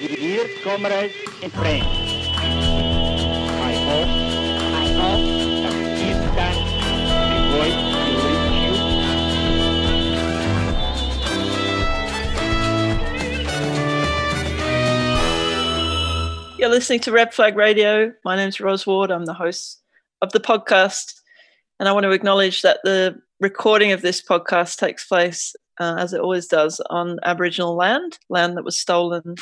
Dear comrades and friends, I hope, I hope that this voice reach you. You're listening to Red Flag Radio. My name's Ros Ward. I'm the host of the podcast. And I want to acknowledge that the recording of this podcast takes place, uh, as it always does, on Aboriginal land, land that was stolen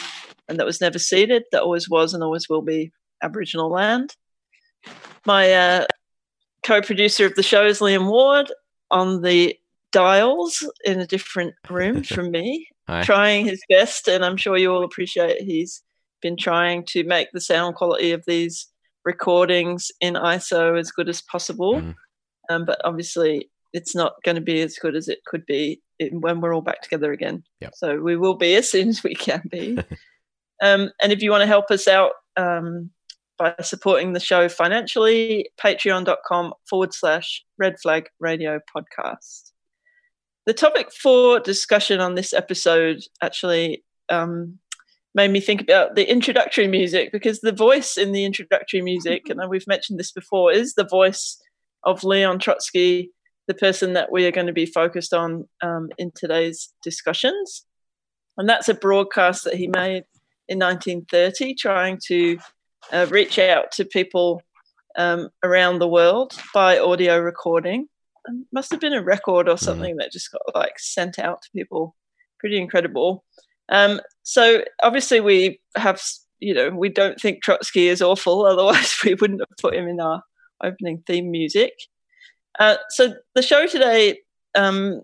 and that was never ceded, that always was and always will be Aboriginal land. My uh, co producer of the show is Liam Ward on the dials in a different room from me, Hi. trying his best. And I'm sure you all appreciate he's been trying to make the sound quality of these recordings in ISO as good as possible. Mm. Um, but obviously, it's not going to be as good as it could be when we're all back together again. Yep. So we will be as soon as we can be. um, and if you want to help us out um, by supporting the show financially, patreon.com forward slash red flag radio podcast. The topic for discussion on this episode actually um, made me think about the introductory music because the voice in the introductory music, and we've mentioned this before, is the voice of Leon Trotsky, the person that we are going to be focused on um, in today's discussions. And that's a broadcast that he made in 1930, trying to uh, reach out to people um, around the world by audio recording. And must have been a record or something that just got like sent out to people. Pretty incredible. Um, so obviously we have, you know, we don't think Trotsky is awful. Otherwise, we wouldn't have put him in our opening theme music. Uh, so the show today, um,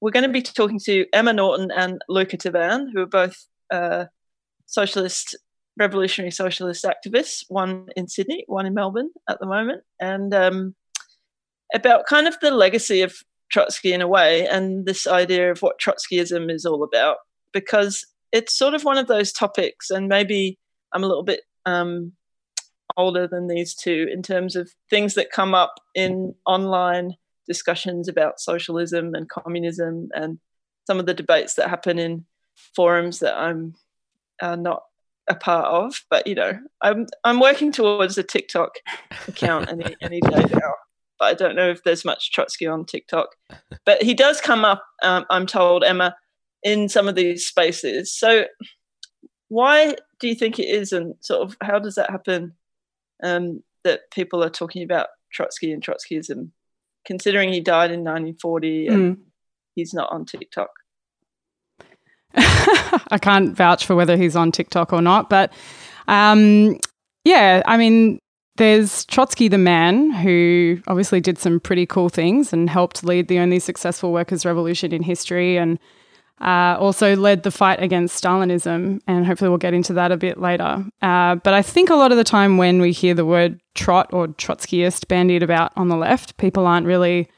we're going to be talking to Emma Norton and Luca Tavan, who are both uh, socialist, revolutionary socialist activists. One in Sydney, one in Melbourne at the moment, and um, about kind of the legacy of Trotsky in a way, and this idea of what Trotskyism is all about because it's sort of one of those topics, and maybe I'm a little bit um, older than these two in terms of things that come up in online discussions about socialism and communism, and some of the debates that happen in forums that I'm uh, not a part of. But you know, I'm I'm working towards a TikTok account any any day now. But I don't know if there's much Trotsky on TikTok. But he does come up, um, I'm told, Emma, in some of these spaces. So, why do you think it is, and sort of how does that happen um, that people are talking about Trotsky and Trotskyism, considering he died in 1940 and Mm. he's not on TikTok? I can't vouch for whether he's on TikTok or not, but um, yeah, I mean, there's Trotsky the man who obviously did some pretty cool things and helped lead the only successful workers' revolution in history and uh, also led the fight against Stalinism. And hopefully we'll get into that a bit later. Uh, but I think a lot of the time when we hear the word trot or Trotskyist bandied about on the left, people aren't really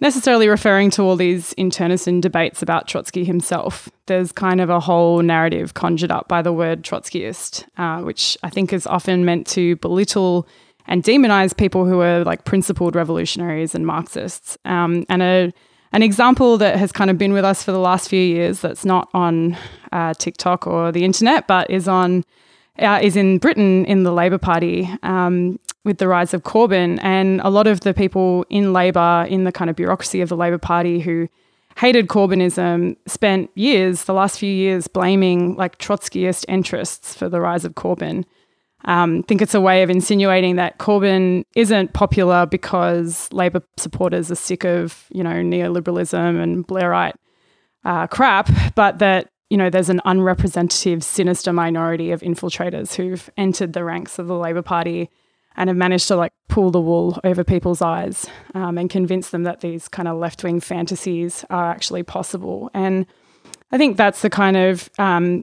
necessarily referring to all these internecine debates about Trotsky himself. There's kind of a whole narrative conjured up by the word Trotskyist, uh, which I think is often meant to belittle and demonize people who are like principled revolutionaries and Marxists. Um, and a, an example that has kind of been with us for the last few years that's not on uh, TikTok or the internet, but is on uh, is in Britain in the Labor Party um, with the rise of Corbyn. And a lot of the people in Labor, in the kind of bureaucracy of the Labor Party who hated Corbynism, spent years, the last few years, blaming like Trotskyist interests for the rise of Corbyn. Um, think it's a way of insinuating that Corbyn isn't popular because Labor supporters are sick of, you know, neoliberalism and Blairite uh, crap, but that you know there's an unrepresentative, sinister minority of infiltrators who've entered the ranks of the Labor Party and have managed to like pull the wool over people's eyes um, and convince them that these kind of left wing fantasies are actually possible. And I think that's the kind of um,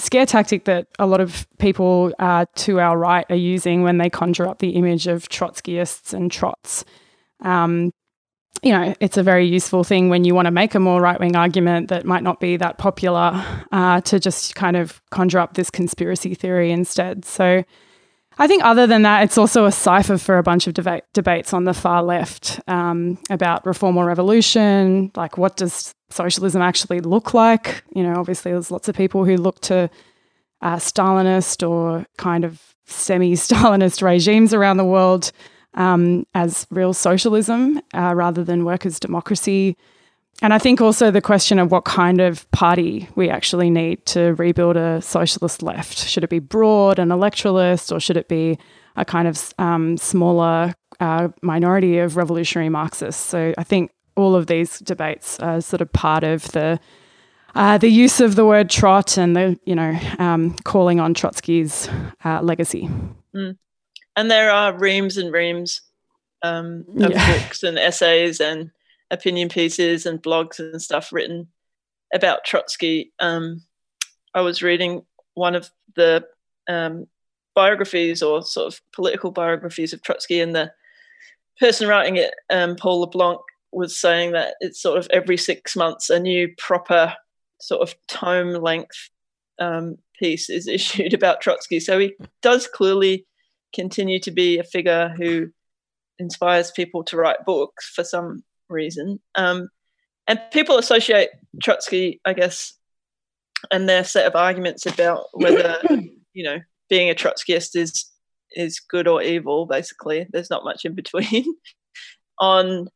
scare tactic that a lot of people uh, to our right are using when they conjure up the image of Trotskyists and trots. Um, you know, it's a very useful thing when you want to make a more right wing argument that might not be that popular uh, to just kind of conjure up this conspiracy theory instead. So I think, other than that, it's also a cipher for a bunch of deba- debates on the far left um, about reform or revolution. Like, what does socialism actually look like? You know, obviously, there's lots of people who look to uh, Stalinist or kind of semi Stalinist regimes around the world um, as real socialism uh, rather than workers' democracy. And I think also the question of what kind of party we actually need to rebuild a socialist left. Should it be broad and electoralist, or should it be a kind of um, smaller uh, minority of revolutionary Marxists? So I think all of these debates are sort of part of the uh, the use of the word trot and the you know um, calling on Trotsky's uh, legacy. Mm. And there are reams and reams um, of yeah. books and essays and opinion pieces and blogs and stuff written about Trotsky. Um, I was reading one of the um, biographies or sort of political biographies of Trotsky, and the person writing it, um, Paul LeBlanc, was saying that it's sort of every six months a new proper sort of tome length um, piece is issued about Trotsky. So he does clearly continue to be a figure who inspires people to write books for some reason. Um, and people associate Trotsky, I guess, and their set of arguments about whether you know being a Trotskyist is is good or evil. Basically, there's not much in between. on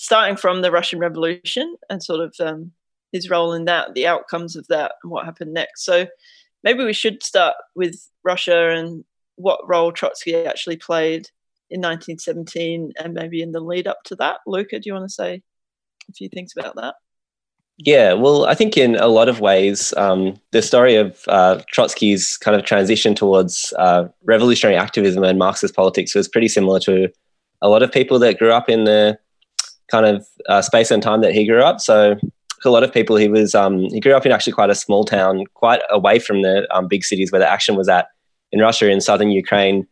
starting from the Russian Revolution and sort of um, his role in that, the outcomes of that, and what happened next. So maybe we should start with Russia and what role Trotsky actually played in 1917 and maybe in the lead up to that. Luca, do you want to say a few things about that? Yeah, well, I think in a lot of ways, um, the story of uh, Trotsky's kind of transition towards uh, revolutionary activism and Marxist politics was pretty similar to a lot of people that grew up in the kind of uh, space and time that he grew up. So, a lot of people, he was um, he grew up in actually quite a small town, quite away from the um, big cities where the action was at in Russia, in southern Ukraine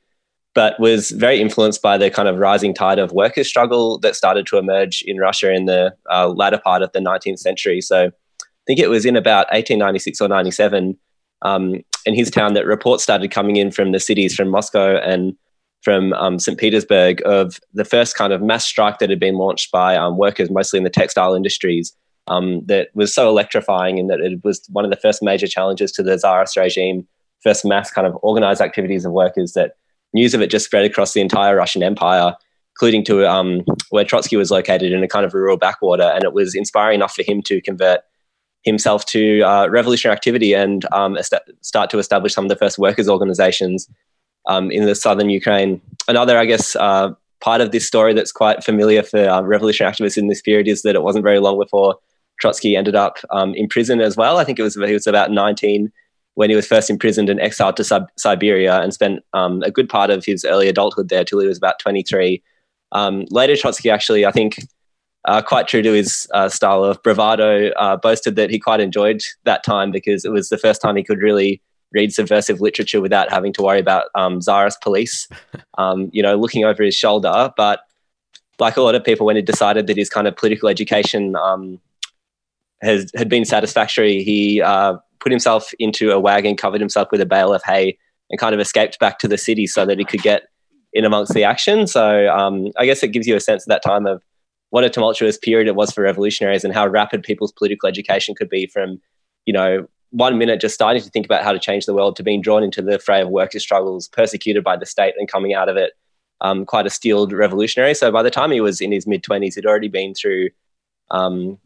but was very influenced by the kind of rising tide of workers' struggle that started to emerge in Russia in the uh, latter part of the 19th century. So I think it was in about 1896 or 97 um, in his town that reports started coming in from the cities, from Moscow and from um, St. Petersburg, of the first kind of mass strike that had been launched by um, workers, mostly in the textile industries. Um, that was so electrifying, and that it was one of the first major challenges to the Tsarist regime, first mass kind of organized activities of workers that news of it just spread across the entire Russian Empire, including to um, where Trotsky was located in a kind of rural backwater. And it was inspiring enough for him to convert himself to uh, revolutionary activity and um, est- start to establish some of the first workers' organizations um, in the southern Ukraine. Another, I guess, uh, part of this story that's quite familiar for um, revolutionary activists in this period is that it wasn't very long before Trotsky ended up um, in prison as well. I think it was he was about 19 when he was first imprisoned and exiled to Sub- Siberia and spent um, a good part of his early adulthood there till he was about 23. Um, later, Trotsky actually, I think, uh, quite true to his uh, style of bravado, uh, boasted that he quite enjoyed that time because it was the first time he could really read subversive literature without having to worry about um, czarist police, um, you know, looking over his shoulder. But like a lot of people, when he decided that his kind of political education um, has had been satisfactory, he uh, put himself into a wagon, covered himself with a bale of hay, and kind of escaped back to the city so that he could get in amongst the action. So um, I guess it gives you a sense of that time of what a tumultuous period it was for revolutionaries and how rapid people's political education could be from, you know, one minute just starting to think about how to change the world to being drawn into the fray of workers' struggles, persecuted by the state, and coming out of it um, quite a steeled revolutionary. So by the time he was in his mid 20s, he'd already been through, um,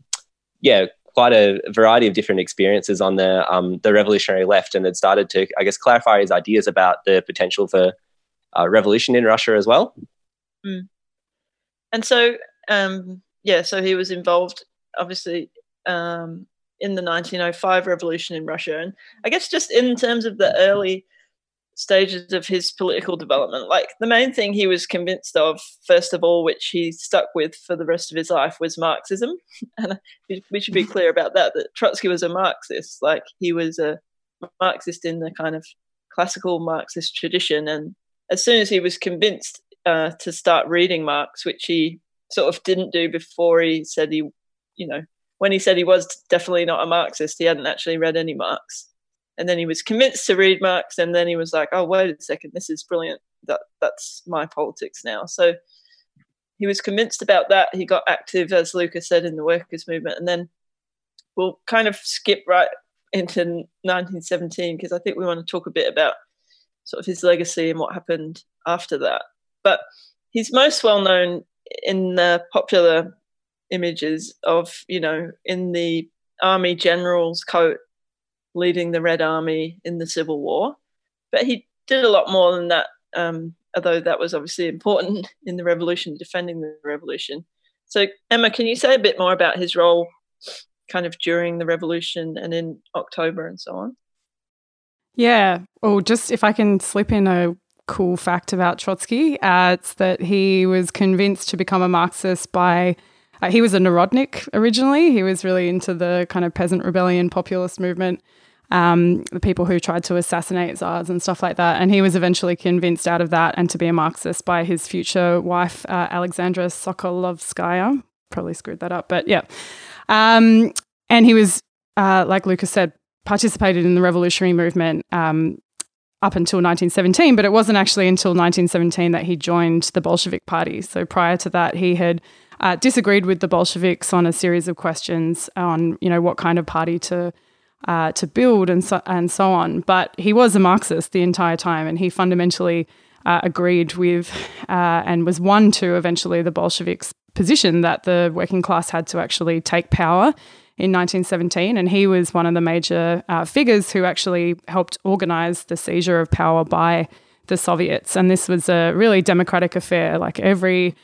yeah, quite a variety of different experiences on the um, the revolutionary left, and had started to, I guess, clarify his ideas about the potential for uh, revolution in Russia as well. Mm. And so, um, yeah, so he was involved, obviously, um, in the 1905 revolution in Russia, and I guess just in terms of the early stages of his political development. Like the main thing he was convinced of, first of all, which he stuck with for the rest of his life, was Marxism. And we should be clear about that, that Trotsky was a Marxist. Like he was a Marxist in the kind of classical Marxist tradition. And as soon as he was convinced uh, to start reading Marx, which he sort of didn't do before he said he, you know, when he said he was definitely not a Marxist, he hadn't actually read any Marx and then he was convinced to read Marx, and then he was like, "Oh, wait a second, this is brilliant. That that's my politics now." So he was convinced about that. He got active, as Lucas said, in the workers' movement, and then we'll kind of skip right into 1917 because I think we want to talk a bit about sort of his legacy and what happened after that. But he's most well known in the popular images of, you know, in the army general's coat leading the Red Army in the Civil War. But he did a lot more than that, um, although that was obviously important in the revolution, defending the revolution. So, Emma, can you say a bit more about his role kind of during the revolution and in October and so on? Yeah. Well, just if I can slip in a cool fact about Trotsky, uh, it's that he was convinced to become a Marxist by. Uh, he was a Narodnik originally. He was really into the kind of peasant rebellion populist movement, um, the people who tried to assassinate czars and stuff like that. And he was eventually convinced out of that and to be a Marxist by his future wife, uh, Alexandra Sokolovskaya. Probably screwed that up, but yeah. Um, and he was, uh, like Lucas said, participated in the revolutionary movement um, up until 1917, but it wasn't actually until 1917 that he joined the Bolshevik Party. So prior to that, he had uh, disagreed with the Bolsheviks on a series of questions on, you know, what kind of party to uh, to build and so, and so on. But he was a Marxist the entire time, and he fundamentally uh, agreed with uh, and was one to eventually the Bolsheviks' position that the working class had to actually take power in 1917, and he was one of the major uh, figures who actually helped organize the seizure of power by the Soviets. And this was a really democratic affair. Like every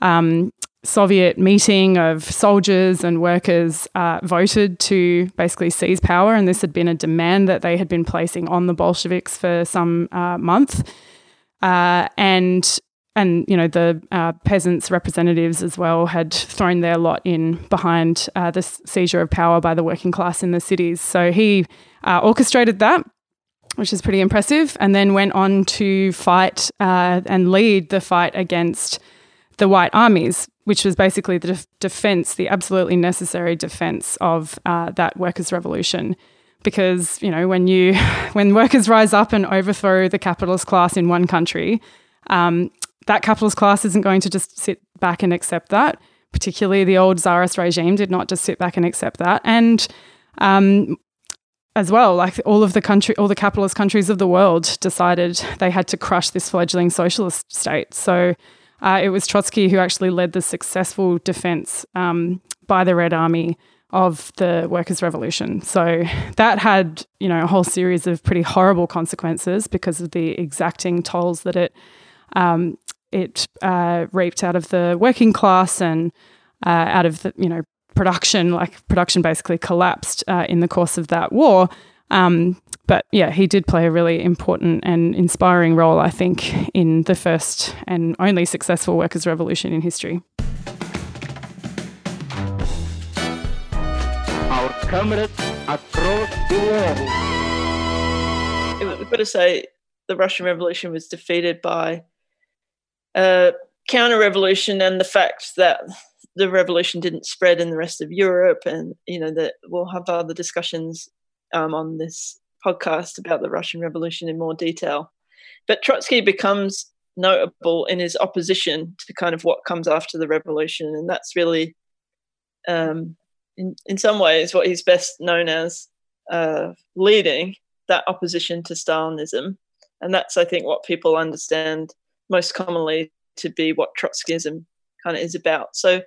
um, Soviet meeting of soldiers and workers uh, voted to basically seize power, and this had been a demand that they had been placing on the Bolsheviks for some uh, month. Uh, and and you know the uh, peasants' representatives as well had thrown their lot in behind uh, the seizure of power by the working class in the cities. So he uh, orchestrated that, which is pretty impressive, and then went on to fight uh, and lead the fight against the white armies, which was basically the def- defense, the absolutely necessary defense of uh, that workers' revolution because you know when you when workers rise up and overthrow the capitalist class in one country um, that capitalist class isn't going to just sit back and accept that. Particularly, the old czarist regime did not just sit back and accept that. And um, as well, like all of the country, all the capitalist countries of the world decided they had to crush this fledgling socialist state. So uh, it was Trotsky who actually led the successful defense um, by the Red Army of the workers' revolution. So that had, you know, a whole series of pretty horrible consequences because of the exacting tolls that it um, it uh, reaped out of the working class and uh, out of the you know production. Like production basically collapsed uh, in the course of that war. Um, but yeah, he did play a really important and inspiring role, I think, in the first and only successful workers' revolution in history. Our comrades across the world. We've got to say the Russian Revolution was defeated by uh, counter revolution and the fact that the revolution didn't spread in the rest of Europe, and you know that we'll have other discussions um, on this podcast about the Russian Revolution in more detail. But Trotsky becomes notable in his opposition to kind of what comes after the revolution, and that's really, um, in in some ways, what he's best known as uh, leading that opposition to Stalinism, and that's I think what people understand most commonly to be what Trotskyism kind of is about. So,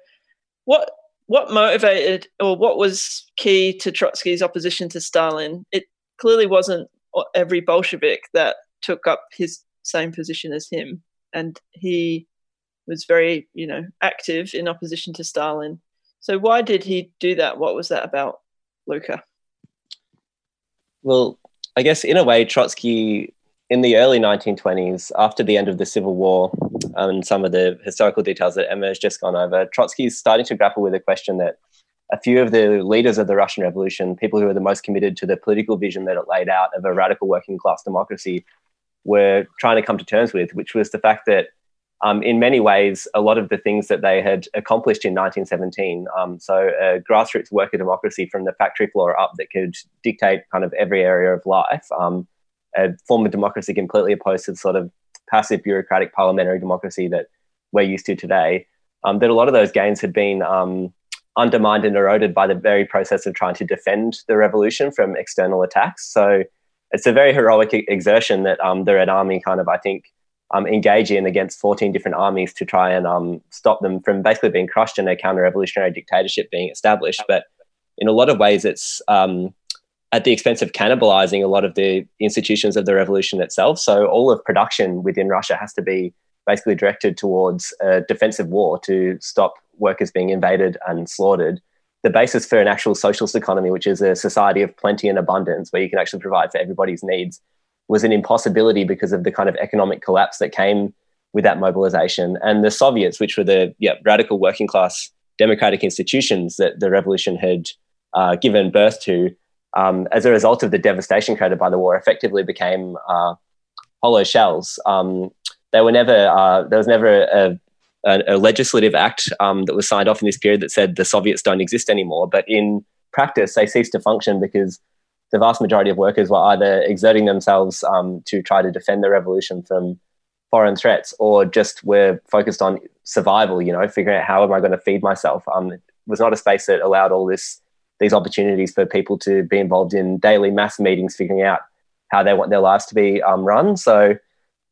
what what motivated or what was key to Trotsky's opposition to Stalin? It clearly wasn't every Bolshevik that took up his same position as him, and he was very, you know, active in opposition to Stalin. So, why did he do that? What was that about, Luca? Well, I guess in a way, Trotsky in the early 1920s, after the end of the Civil War um, and some of the historical details that Emma has just gone over, Trotsky is starting to grapple with a question that a few of the leaders of the Russian Revolution, people who were the most committed to the political vision that it laid out of a radical working class democracy, were trying to come to terms with, which was the fact that um, in many ways, a lot of the things that they had accomplished in 1917, um, so a grassroots worker democracy from the factory floor up that could dictate kind of every area of life, um, a form of democracy completely opposed to the sort of passive bureaucratic parliamentary democracy that we're used to today. Um, that a lot of those gains had been um, undermined and eroded by the very process of trying to defend the revolution from external attacks. So it's a very heroic exertion that um, the Red Army kind of, I think, um, engage in against 14 different armies to try and um, stop them from basically being crushed and a counter-revolutionary dictatorship being established. But in a lot of ways, it's um, at the expense of cannibalizing a lot of the institutions of the revolution itself. So all of production within Russia has to be basically directed towards a defensive war to stop workers being invaded and slaughtered. The basis for an actual socialist economy, which is a society of plenty and abundance, where you can actually provide for everybody's needs, was an impossibility because of the kind of economic collapse that came with that mobilization. And the Soviets, which were the yeah, radical working class democratic institutions that the revolution had uh, given birth to, um, as a result of the devastation created by the war, effectively became uh, hollow shells. Um, they were never uh, there was never a, a, a legislative act um, that was signed off in this period that said the Soviets don't exist anymore. But in practice, they ceased to function because the vast majority of workers were either exerting themselves um, to try to defend the revolution from foreign threats or just were focused on survival, you know, figuring out how am I going to feed myself. Um, it was not a space that allowed all this these opportunities for people to be involved in daily mass meetings, figuring out how they want their lives to be um, run. So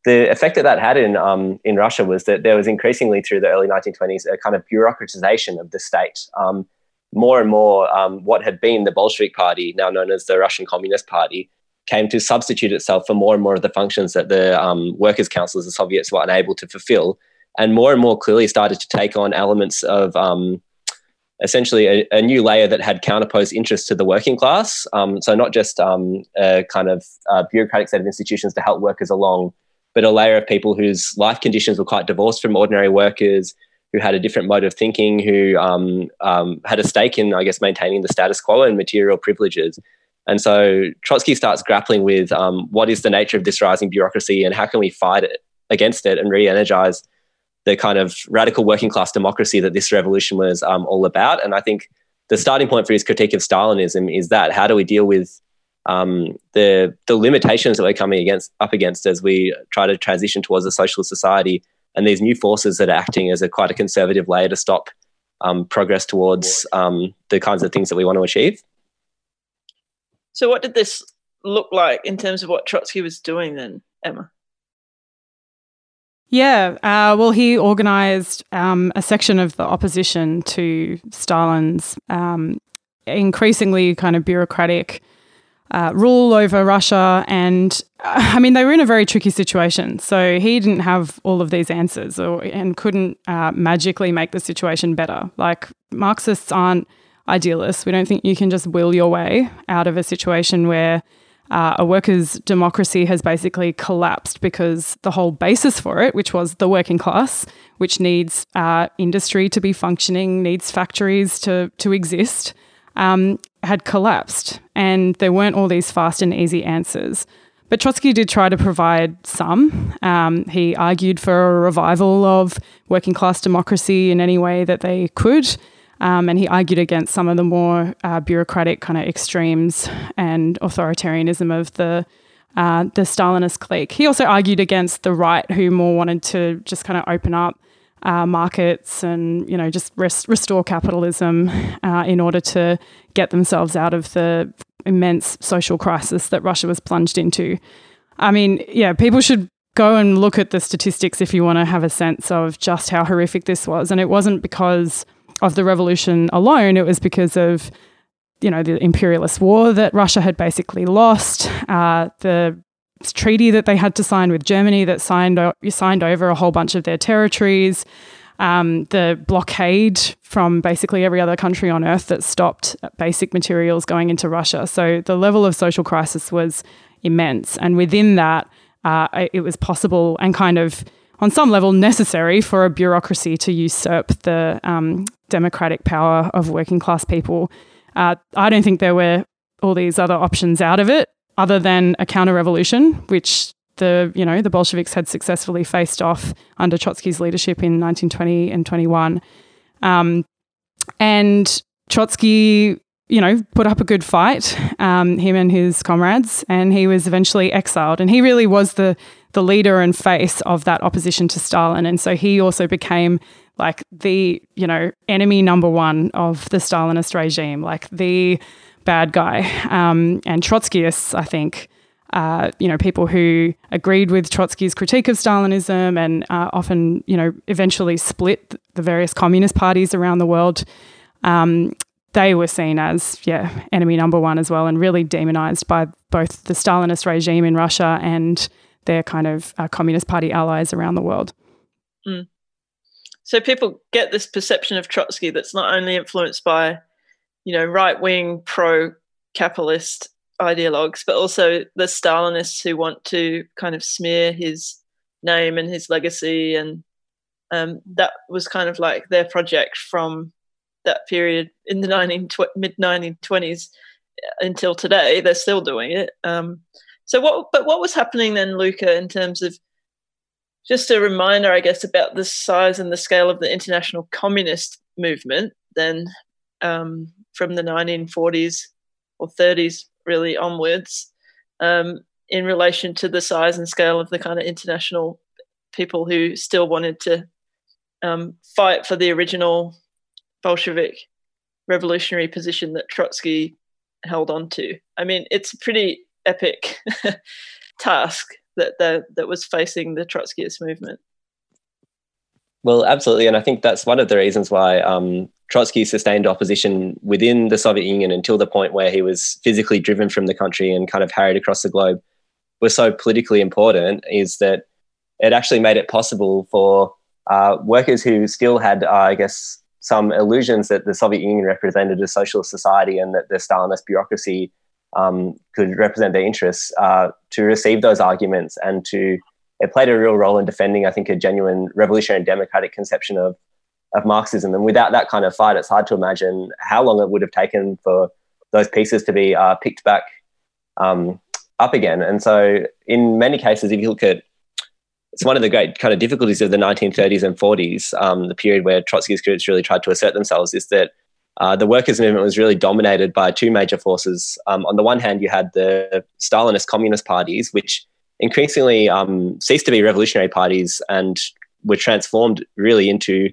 the effect that that had in um, in Russia was that there was increasingly through the early 1920s a kind of bureaucratization of the state. Um, more and more, um, what had been the Bolshevik Party, now known as the Russian Communist Party, came to substitute itself for more and more of the functions that the um, workers' councils, the Soviets, were unable to fulfill, and more and more clearly started to take on elements of um, essentially a, a, new layer that had counterposed interests to the working class. Um, so not just a kind of uh, bureaucratic set of institutions to help workers along, but a layer of people whose life conditions were quite divorced from ordinary workers, who had a different mode of thinking, who um, um had a stake in, I guess, maintaining the status quo and material privileges. And so Trotsky starts grappling with um, what is the nature of this rising bureaucracy and how can we fight it against it and re-energize the kind of radical working class democracy that this revolution was um, all about. And I think the starting point for his critique of Stalinism is that how do we deal with um, the the limitations that we're coming against up against as we try to transition towards a socialist society and these new forces that are acting as a quite a conservative layer to stop um, progress towards um, the kinds of things that we want to achieve. So, what did this look like in terms of what Trotsky was doing then, Emma? Yeah, uh, well, he organised um, a section of the opposition to Stalin's um, increasingly kind of bureaucratic uh, rule over Russia. And uh, I mean, they were in a very tricky situation. So he didn't have all of these answers or, and couldn't uh, magically make the situation better. Like, Marxists aren't idealists. We don't think you can just will your way out of a situation where uh, a workers' democracy has basically collapsed because the whole basis for it, which was the working class, which needs uh, industry to be functioning, needs factories to to exist, um, had collapsed, and there weren't all these fast and easy answers. But Trotsky did try to provide some. Um, he argued for a revival of working class democracy in any way that they could. Um, and he argued against some of the more uh, bureaucratic kind of extremes and authoritarianism of the uh, the Stalinist clique. He also argued against the right, who more wanted to just kind of open up uh, markets and you know just rest, restore capitalism uh, in order to get themselves out of the immense social crisis that Russia was plunged into. I mean, yeah, people should go and look at the statistics if you want to have a sense of just how horrific this was, and it wasn't because of the revolution alone, it was because of you know the imperialist war that Russia had basically lost, uh, the treaty that they had to sign with Germany that signed signed over a whole bunch of their territories, um, the blockade from basically every other country on earth that stopped basic materials going into Russia. So the level of social crisis was immense, and within that, uh, it was possible and kind of on some level necessary for a bureaucracy to usurp the um, democratic power of working class people. Uh, I don't think there were all these other options out of it other than a counter revolution, which the you know the Bolsheviks had successfully faced off under Trotsky's leadership in 1920 and 21. Um, and Trotsky, you know, put up a good fight, um, him and his comrades, and he was eventually exiled. And he really was the the leader and face of that opposition to Stalin. And so he also became like the, you know, enemy number one of the Stalinist regime, like the bad guy. Um, and Trotskyists, I think, uh, you know, people who agreed with Trotsky's critique of Stalinism and uh, often, you know, eventually split the various communist parties around the world. Um, they were seen as, yeah, enemy number one as well, and really demonized by both the Stalinist regime in Russia and their kind of uh, Communist Party allies around the world. Mm. So people get this perception of Trotsky that's not only influenced by, you know, right wing pro capitalist ideologues, but also the Stalinists who want to kind of smear his name and his legacy. And um, that was kind of like their project from that period in the 19, mid 1920s until today. They're still doing it. Um, so what? But what was happening then, Luca, in terms of just a reminder, I guess, about the size and the scale of the international communist movement then um, from the 1940s or 30s really onwards um, in relation to the size and scale of the kind of international people who still wanted to um, fight for the original Bolshevik revolutionary position that Trotsky held on to. I mean, it's a pretty epic task that, that that was facing the Trotskyist movement. Well, absolutely, and I think that's one of the reasons why um, Trotsky sustained opposition within the Soviet Union until the point where he was physically driven from the country and kind of harried across the globe was so politically important is that it actually made it possible for uh, workers who still had, uh, I guess, some illusions that the Soviet Union represented a socialist society and that the Stalinist bureaucracy um, could represent their interests uh, to receive those arguments and to it played a real role in defending, I think, a genuine revolutionary democratic conception of of Marxism. And without that kind of fight, it's hard to imagine how long it would have taken for those pieces to be uh, picked back um, up again. And so, in many cases, if you look at it's one of the great kind of difficulties of the 1930s and 40s, um, the period where Trotsky's groups really tried to assert themselves, is that uh, the workers' movement was really dominated by two major forces. Um, on the one hand, you had the Stalinist communist parties, which increasingly um, ceased to be revolutionary parties and were transformed really into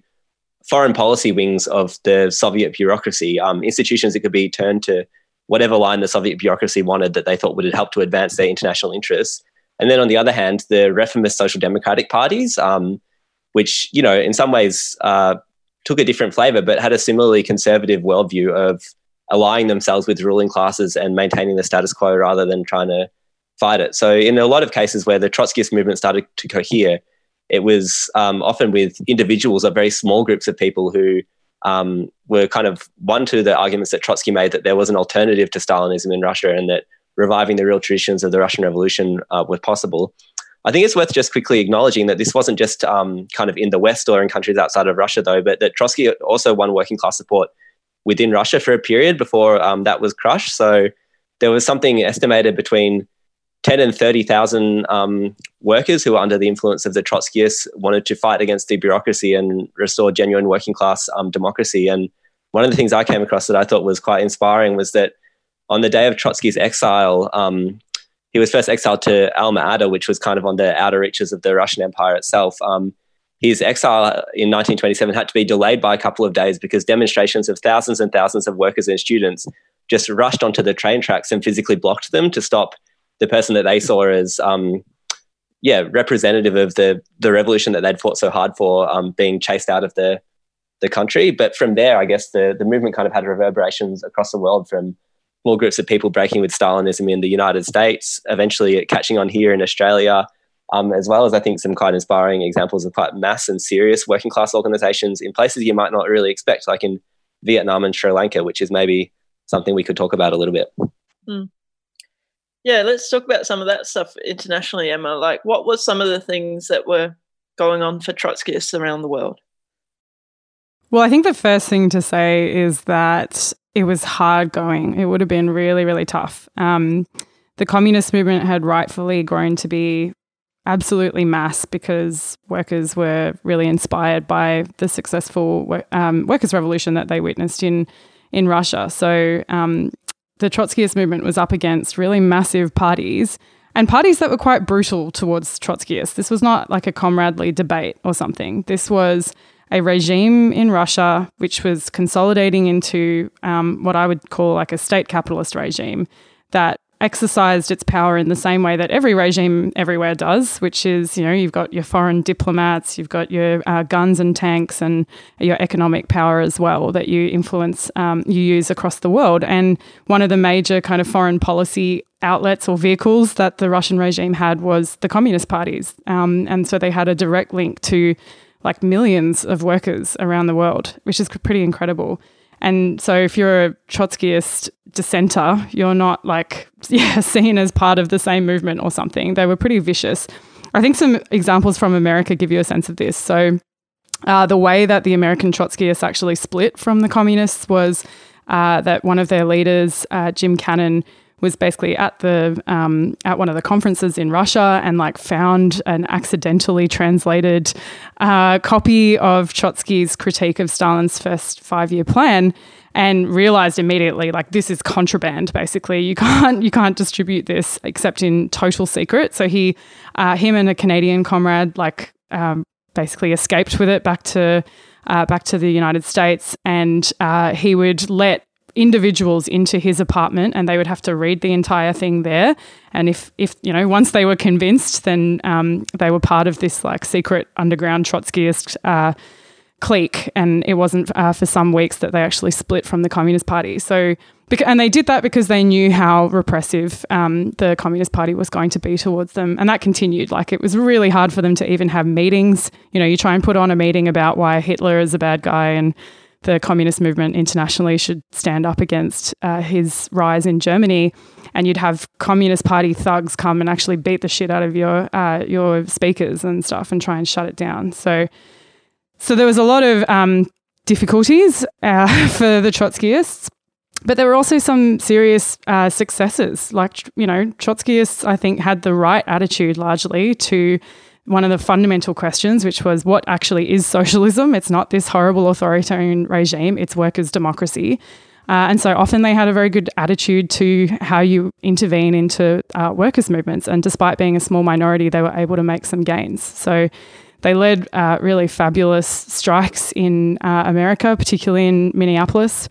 foreign policy wings of the Soviet bureaucracy, um, institutions that could be turned to whatever line the Soviet bureaucracy wanted that they thought would help to advance their international interests. And then on the other hand, the reformist social democratic parties, um, which, you know, in some ways uh, took a different flavor, but had a similarly conservative worldview of allying themselves with ruling classes and maintaining the status quo rather than trying to fight it. So, in a lot of cases where the Trotskyist movement started to cohere, it was um, often with individuals or very small groups of people who um, were kind of one to the arguments that Trotsky made that there was an alternative to Stalinism in Russia and that reviving the real traditions of the Russian Revolution uh, was possible. I think it's worth just quickly acknowledging that this wasn't just um, kind of in the West or in countries outside of Russia, though, but that Trotsky also won working class support within Russia for a period before um, that was crushed. So there was something estimated between 10 and 30,000 um, workers who were under the influence of the Trotskyists wanted to fight against the bureaucracy and restore genuine working class um, democracy. And one of the things I came across that I thought was quite inspiring was that on the day of Trotsky's exile, um, he was first exiled to Alma Ata, which was kind of on the outer reaches of the Russian Empire itself. Um, his exile in 1927 had to be delayed by a couple of days because demonstrations of thousands and thousands of workers and students just rushed onto the train tracks and physically blocked them to stop the person that they saw as, um, yeah, representative of the the revolution that they'd fought so hard for, um, being chased out of the the country. But from there, I guess the the movement kind of had reverberations across the world from small groups of people breaking with Stalinism in the United States, eventually catching on here in Australia, um, as well as I think some quite inspiring examples of quite mass and serious working class organizations in places you might not really expect, like in Vietnam and Sri Lanka, which is maybe something we could talk about a little bit. Mm. Yeah, let's talk about some of that stuff internationally, Emma. Like, what were some of the things that were going on for Trotskyists around the world? Well, I think the first thing to say is that it was hard going. It would have been really, really tough. Um, the communist movement had rightfully grown to be absolutely mass because workers were really inspired by the successful um, workers' revolution that they witnessed in in Russia. So um, the Trotskyist movement was up against really massive parties and parties that were quite brutal towards Trotskyists. This was not like a comradely debate or something. This was a regime in Russia which was consolidating into um, what I would call like a state capitalist regime that exercised its power in the same way that every regime everywhere does, which is, you know, you've got your foreign diplomats, you've got your uh, guns and tanks, and your economic power as well that you influence, um, you use across the world. And one of the major kind of foreign policy outlets or vehicles that the Russian regime had was the communist parties. Um, and so they had a direct link to like millions of workers around the world, which is pretty incredible. And so if you're a Trotskyist dissenter, you're not like yeah, seen as part of the same movement or something. They were pretty vicious. I think some examples from America give you a sense of this. So uh, the way that the American Trotskyists actually split from the communists was uh, that one of their leaders, uh, Jim Cannon, was basically at the um, at one of the conferences in Russia and like found an accidentally translated uh, copy of Trotsky's critique of Stalin's first five year plan and realized immediately like this is contraband basically. You can't you can't distribute this except in total secret. So he uh, him and a Canadian comrade like um, basically escaped with it back to uh, back to the United States and uh, he would let individuals into his apartment and they would have to read the entire thing there. And if if you know once they were convinced then um, they were part of this like secret underground trotskyist uh, clique. And it wasn't uh, for some weeks that they actually split from the communist party. So and they did that because they knew how repressive um, the communist party was going to be towards them. And that continued. Like it was really hard for them to even have meetings. You know you try and put on a meeting about why hitler is a bad guy and the communist movement internationally should stand up against uh, his rise in Germany, and you'd have Communist Party thugs come and actually beat the shit out of your uh, your speakers and stuff and try and shut it down. So, so there was a lot of um, difficulties uh, for the Trotskyists. But there were also some serious uh, successes. Like, you know, Trotskyists, I think, had the right attitude largely to one of the fundamental questions, which was what actually is socialism? It's not this horrible authoritarian regime, it's workers' democracy. Uh, and so often they had a very good attitude to how you intervene into uh, workers' movements. And despite being a small minority, they were able to make some gains. So they led uh, really fabulous strikes in uh, America, particularly in Minneapolis,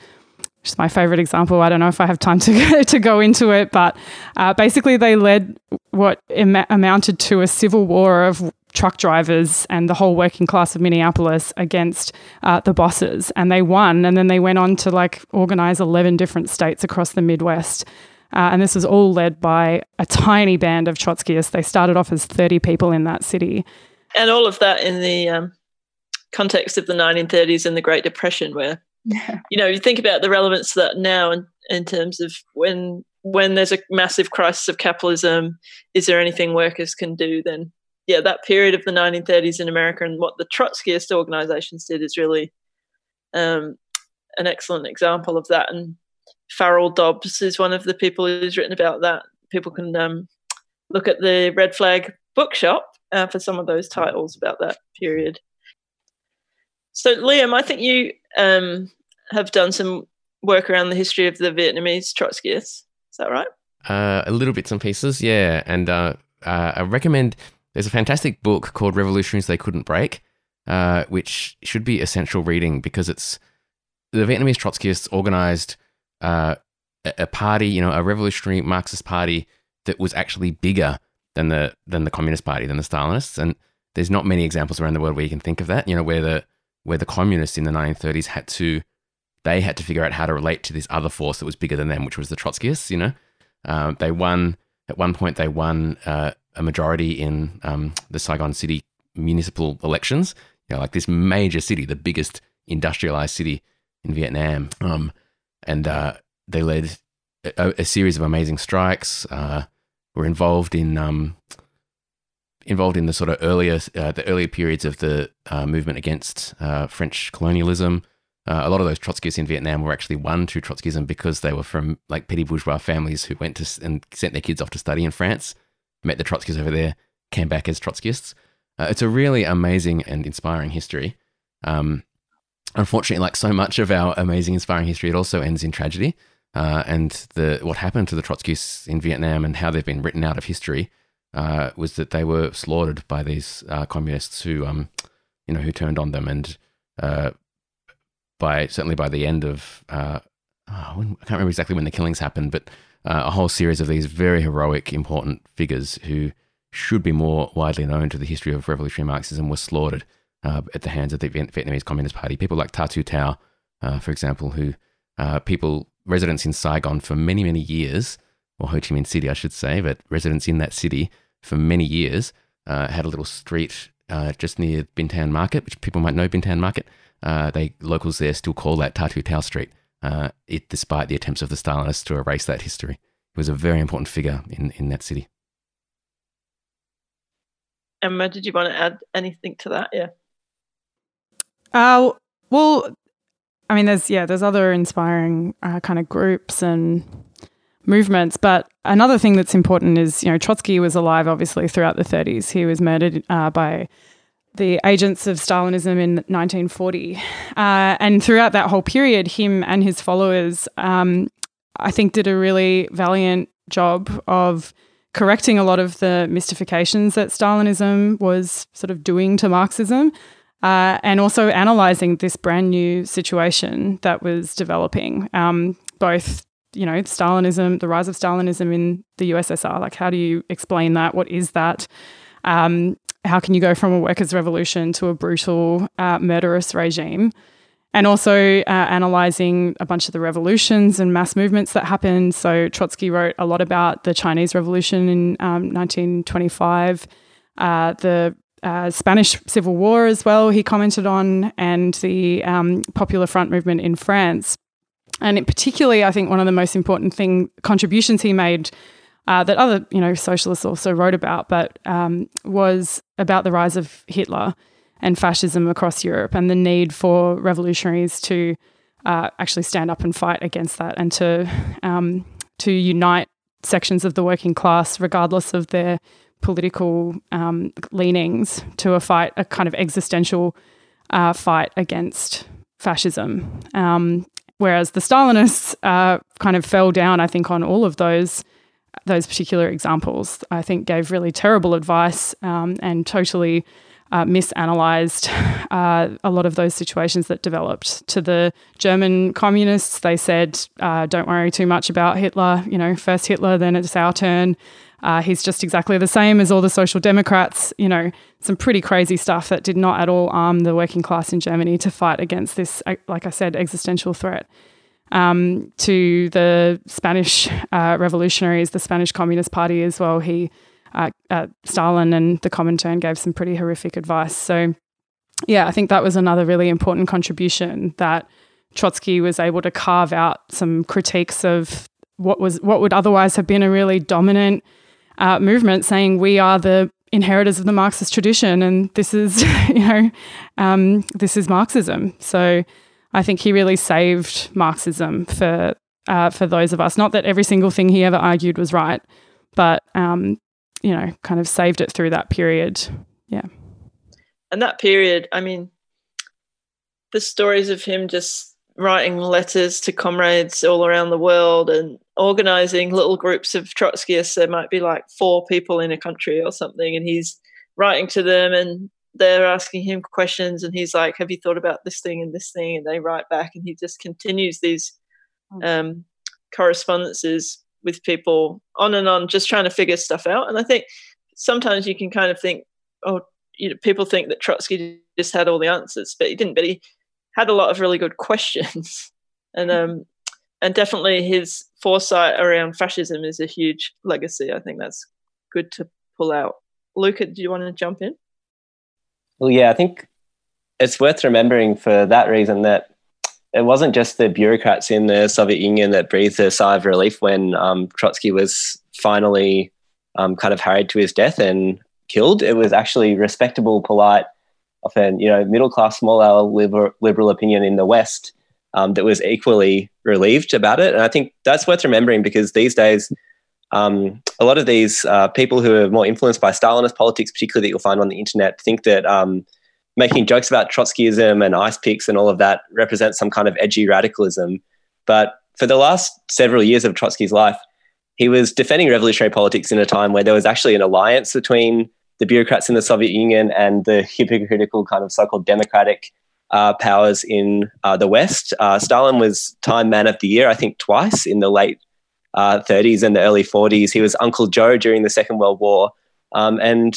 which is my favorite example. I don't know if I have time to, to go into it, but uh, basically they led what Im- amounted to a civil war of truck drivers and the whole working class of Minneapolis against uh, the bosses, and they won. And then they went on to like organize eleven different states across the Midwest. Uh, and this was all led by a tiny band of Trotskyists. They started off as 30 people in that city. And all of that in the um, context of the 1930s and the Great Depression, where you know, you think about the relevance to that now in, in terms of when when there's a massive crisis of capitalism, is there anything workers can do? Then, yeah, that period of the 1930s in America and what the Trotskyist organizations did is really um, an excellent example of that. And Farrell Dobbs is one of the people who's written about that. People can um, look at the Red Flag bookshop uh, for some of those titles about that period. So, Liam, I think you um, have done some work around the history of the Vietnamese Trotskyists. Is that right? Uh, a little bits and pieces, yeah. And uh, uh, I recommend there's a fantastic book called Revolutionaries They Couldn't Break, uh, which should be essential reading because it's the Vietnamese Trotskyists organized uh, a party, you know, a revolutionary Marxist party that was actually bigger than the than the Communist Party, than the Stalinists. And there's not many examples around the world where you can think of that, you know, where the where the communists in the 1930s had to they had to figure out how to relate to this other force that was bigger than them, which was the Trotskyists. You know, um, they won at one point. They won uh, a majority in um, the Saigon City municipal elections. You know, like this major city, the biggest industrialized city in Vietnam, um, and uh, they led a, a, series of amazing strikes. Uh, were involved in um, involved in the sort of earlier uh, the earlier periods of the uh, movement against uh, French colonialism. Uh, a lot of those Trotskyists in Vietnam were actually won to Trotskyism because they were from like petty bourgeois families who went to and sent their kids off to study in France, met the Trotskyists over there, came back as Trotskyists. Uh, it's a really amazing and inspiring history. Um, unfortunately, like so much of our amazing, inspiring history, it also ends in tragedy. Uh, and the what happened to the Trotskyists in Vietnam and how they've been written out of history uh, was that they were slaughtered by these uh, communists who, um, you know, who turned on them and uh, by certainly by the end of oh, I can't remember exactly when the killings happened, but uh, a whole series of these very heroic, important figures who should be more widely known to the history of revolutionary Marxism were slaughtered uh, at the hands of the Vietnamese Communist Party. People like Ta Thu Thau, for example, who people residents in Saigon for many many years, or Ho Chi Minh City, I should say, but residents in that city for many years uh, had a little street uh, just near Ben Thanh Market, which people might know Ben Thanh Market. Uh, they locals there still call that Ta Thu Thau Street, it, despite the attempts of the Stalinists to erase that history. He was a very important figure in, in that city. Emma, did you want to add anything to that? Yeah. Uh, well, I mean, there's yeah, there's other inspiring uh, kind of groups and movements, but another thing that's important is you know Trotsky was alive obviously throughout the 30s. He was murdered uh, by the agents of Stalinism in 1940, uh, and throughout that whole period, him and his followers, um, I think, did a really valiant job of correcting a lot of the mystifications that Stalinism was sort of doing to Marxism uh, and also analyzing this brand new situation that was developing, um, both you know Stalinism, the rise of Stalinism in the USSR. Like, how do you explain that? What is that? Um, how can you go from a workers' revolution to a brutal, uh, murderous regime? And also uh, analyzing a bunch of the revolutions and mass movements that happened. So Trotsky wrote a lot about the Chinese Revolution in um, 1925, uh, the uh, Spanish Civil War as well, he commented on, and the um, Popular Front movement in France. And in particularly, I think one of the most important thing contributions he made uh, that other you know socialists also wrote about, but um, was about the rise of Hitler and fascism across Europe and the need for revolutionaries to uh, actually stand up and fight against that and to um, to unite sections of the working class, regardless of their political um, leanings to a fight, a kind of existential uh, fight against fascism. Um, whereas the Stalinists uh, kind of fell down, I think, on all of those those particular examples. I think gave really terrible advice um, and totally uh, misanalyzed uh, a lot of those situations that developed. To the German communists, they said, uh, "Don't worry too much about Hitler. You know, first Hitler, then it's our turn." Uh, he's just exactly the same as all the social democrats. You know, some pretty crazy stuff that did not at all arm the working class in Germany to fight against this, uh, like I said, existential threat. Um, to the Spanish uh, revolutionaries, the Spanish Communist Party as well. He, uh, uh, Stalin and the Comintern gave some pretty horrific advice. So, yeah, I think that was another really important contribution that Trotsky was able to carve out some critiques of what was what would otherwise have been a really dominant uh, movement saying we are the inheritors of the Marxist tradition and this is, you know, um, this is Marxism. So I think he really saved Marxism for uh, for those of us. Not that every single thing he ever argued was right, but um, you know, kind of saved it through that period. Yeah. And that period, I mean, the stories of him just writing letters to comrades all around the world and organizing little groups of Trotskyists. There might be like four people in a country or something, and he's writing to them and they're asking him questions and he's like have you thought about this thing and this thing and they write back and he just continues these hmm. um, correspondences with people on and on just trying to figure stuff out and i think sometimes you can kind of think oh you know people think that trotsky just had all the answers but he didn't but he had a lot of really good questions and hmm. um and definitely his foresight around fascism is a huge legacy. I think that's good to pull out. Luca, do you want to jump in? Well, yeah, I think it's worth remembering for that reason that it wasn't just the bureaucrats in the Soviet Union that breathed a sigh of relief when um, Trotsky was finally um, kind of harried to his death and killed. It was actually respectable, polite, often you know middle class, small L liberal, liberal opinion in the West um, that was equally relieved about it. And I think that's worth remembering because these days, um, a lot of these uh, people who are more influenced by Stalinist politics, particularly that you'll find on the internet, think that um, making jokes about Trotskyism and ice picks and all of that represents some kind of edgy radicalism. But for the last several years of Trotsky's life, he was defending revolutionary politics in a time where there was actually an alliance between the bureaucrats in the Soviet Union and the hypocritical kind of so-called democratic uh, powers in uh, the West. Uh, Stalin was Time Man of the Year, I think, twice in the late 30s and the early 40s. He was Uncle Joe during the Second World War, um, and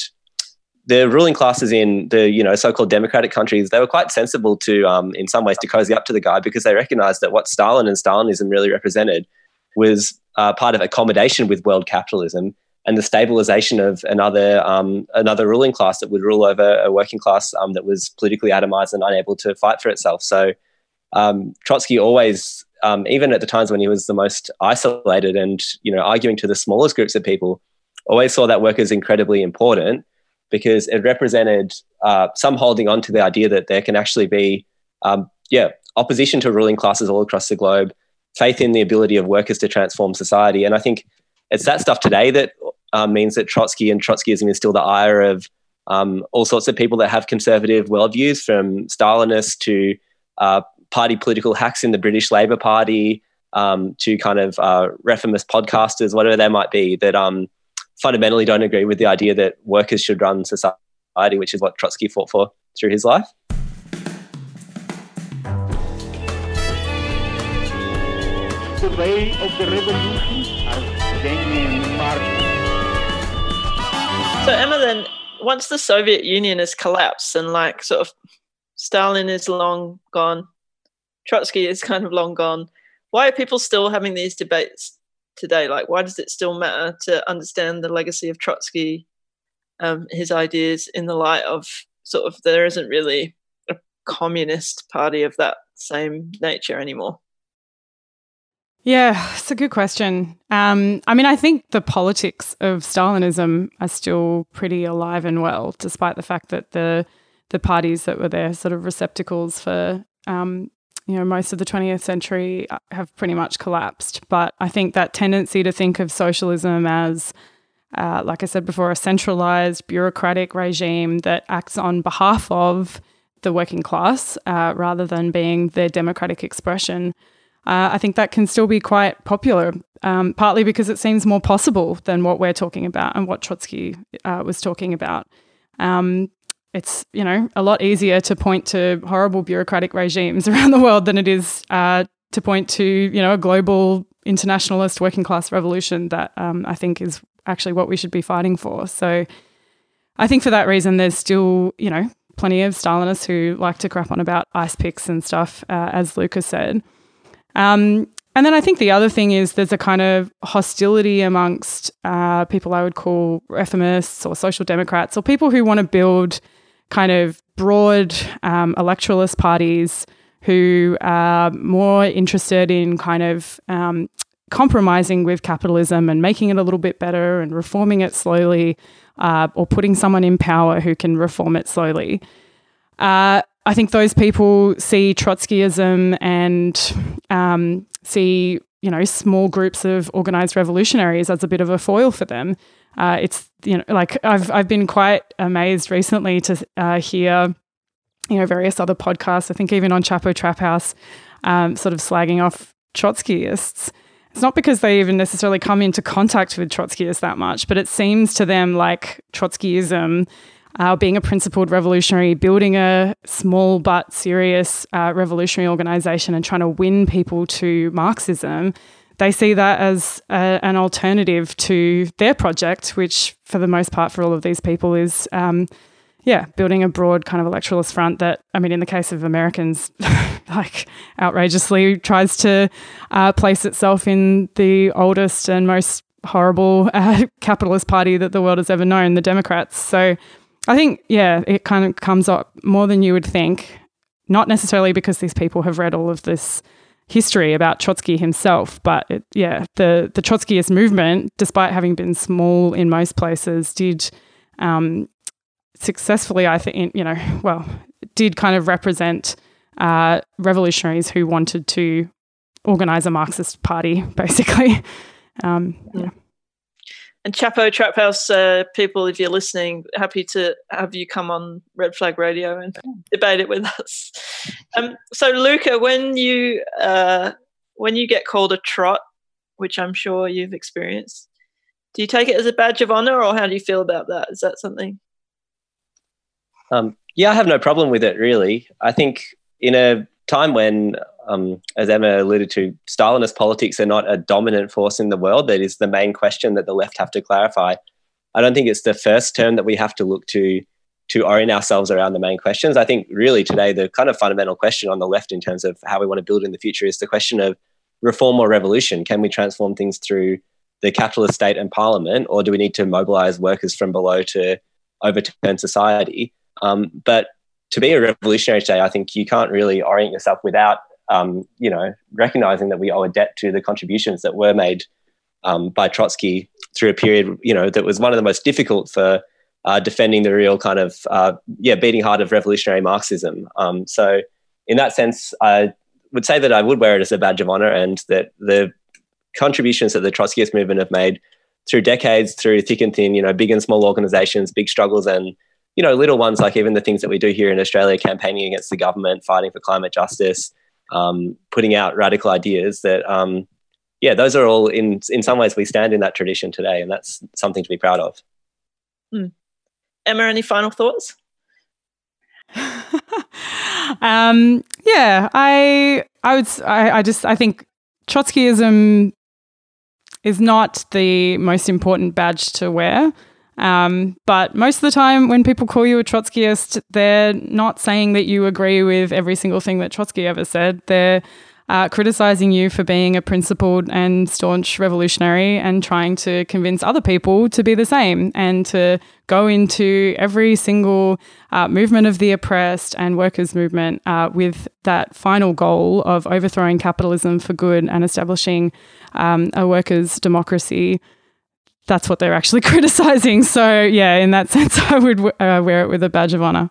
the ruling classes in the you know so-called democratic countries they were quite sensible to um, in some ways to cozy up to the guy because they recognized that what Stalin and Stalinism really represented was uh, part of accommodation with world capitalism and the stabilization of another um, another ruling class that would rule over a working class um, that was politically atomized and unable to fight for itself. So um, Trotsky always, um, even at the times when he was the most isolated and you know arguing to the smallest groups of people, always saw that work as incredibly important because it represented uh, some holding on to the idea that there can actually be, um, yeah, opposition to ruling classes all across the globe, faith in the ability of workers to transform society, and I think it's that stuff today that um, means that Trotsky and Trotskyism is still the ire of um, all sorts of people that have conservative worldviews, from Stalinists to uh, party political hacks in the British Labour Party um, to kind of uh, reformist podcasters, whatever they might be, that um, fundamentally don't agree with the idea that workers should run society, which is what Trotsky fought for through his life. The way of the revolution as. So Emma, then once the Soviet Union has collapsed and like sort of Stalin is long gone, Trotsky is kind of long gone. Why are people still having these debates today? Like, why does it still matter to understand the legacy of Trotsky, um, his ideas in the light of sort of there isn't really a communist party of that same nature anymore? Yeah, it's a good question. Um, I mean, I think the politics of Stalinism are still pretty alive and well, despite the fact that the the parties that were there, sort of receptacles for um, you know most of the 20th century, uh, have pretty much collapsed. But I think that tendency to think of socialism as uh, like I said before, a centralized bureaucratic regime that acts on behalf of the working class uh, rather than being their democratic expression uh, I think that can still be quite popular, um, partly because it seems more possible than what we're talking about and what Trotsky uh, was talking about. Um, it's you know a lot easier to point to horrible bureaucratic regimes around the world than it is uh, to point to you know a global internationalist working class revolution that um, I think is actually what we should be fighting for. So I think for that reason, there's still you know plenty of Stalinists who like to crap on about ice picks and stuff, uh, as Lucas said. Um, and then I think the other thing is there's a kind of hostility amongst uh, people I would call reformists or social democrats or people who want to build kind of broad um, electoralist parties who are more interested in kind of um, compromising with capitalism and making it a little bit better and reforming it slowly uh, or putting someone in power who can reform it slowly. Uh, I think those people see Trotskyism and um, see, you know, small groups of organized revolutionaries as a bit of a foil for them. Uh, it's, you know, like I've, I've been quite amazed recently to uh, hear, you know, various other podcasts, I think even on Chapo Trap House, um, sort of slagging off Trotskyists. It's not because they even necessarily come into contact with Trotskyists that much, but it seems to them like Trotskyism uh, being a principled revolutionary, building a small but serious uh, revolutionary organization and trying to win people to Marxism, they see that as a, an alternative to their project, which for the most part for all of these people is, um, yeah, building a broad kind of electoralist front that, I mean, in the case of Americans, like outrageously tries to uh, place itself in the oldest and most horrible uh, capitalist party that the world has ever known, the Democrats. So I think, yeah, it kind of comes up more than you would think, not necessarily because these people have read all of this history about Trotsky himself, but it, yeah, the, the Trotskyist movement, despite having been small in most places, did um, successfully, I think, you know, well, did kind of represent uh, revolutionaries who wanted to organize a Marxist party, basically. Um, yeah. And Chapo Trap House uh, people, if you're listening, happy to have you come on Red Flag Radio and debate it with us. Um, so, Luca, when you uh, when you get called a trot, which I'm sure you've experienced, do you take it as a badge of honor, or how do you feel about that? Is that something? Um, yeah, I have no problem with it. Really, I think in a time when, um, as Emma alluded to, Stalinist politics are not a dominant force in the world, that is the main question that the left have to clarify. I don't think it's the first term that we have to look to to orient ourselves around the main questions. I think really today the kind of fundamental question on the left in terms of how we want to build in the future is the question of reform or revolution. Can we transform things through the capitalist state and parliament, or do we need to mobilize workers from below to overturn society? Um, but to be a revolutionary today, I think you can't really orient yourself without, um, you know, recognizing that we owe a debt to the contributions that were made um, by Trotsky through a period, you know, that was one of the most difficult for uh, defending the real kind of, uh, yeah, beating heart of revolutionary Marxism. Um, so, in that sense, I would say that I would wear it as a badge of honor, and that the contributions that the Trotskyist movement have made through decades, through thick and thin, you know, big and small organizations, big struggles, and you know, little ones like even the things that we do here in Australia, campaigning against the government, fighting for climate justice, um, putting out radical ideas. That, um, yeah, those are all in in some ways we stand in that tradition today, and that's something to be proud of. Hmm. Emma, any final thoughts? um, yeah, I I would I, I just I think Trotskyism is not the most important badge to wear. Um, but most of the time, when people call you a Trotskyist, they're not saying that you agree with every single thing that Trotsky ever said. They're uh, criticizing you for being a principled and staunch revolutionary and trying to convince other people to be the same and to go into every single uh, movement of the oppressed and workers' movement uh, with that final goal of overthrowing capitalism for good and establishing um, a workers' democracy. That's what they're actually criticizing. So, yeah, in that sense, I would uh, wear it with a badge of honor.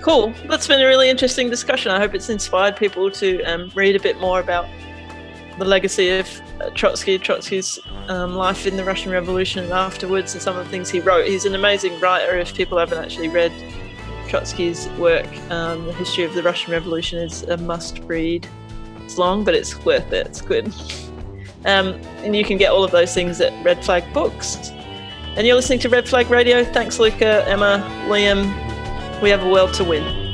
Cool. That's been a really interesting discussion. I hope it's inspired people to um, read a bit more about the legacy of uh, Trotsky, Trotsky's um, life in the Russian Revolution and afterwards, and some of the things he wrote. He's an amazing writer. If people haven't actually read Trotsky's work, um, the history of the Russian Revolution is a must read. It's long, but it's worth it. It's good. Um, and you can get all of those things at Red Flag Books. And you're listening to Red Flag Radio. Thanks, Luca, Emma, Liam, we have a world to win.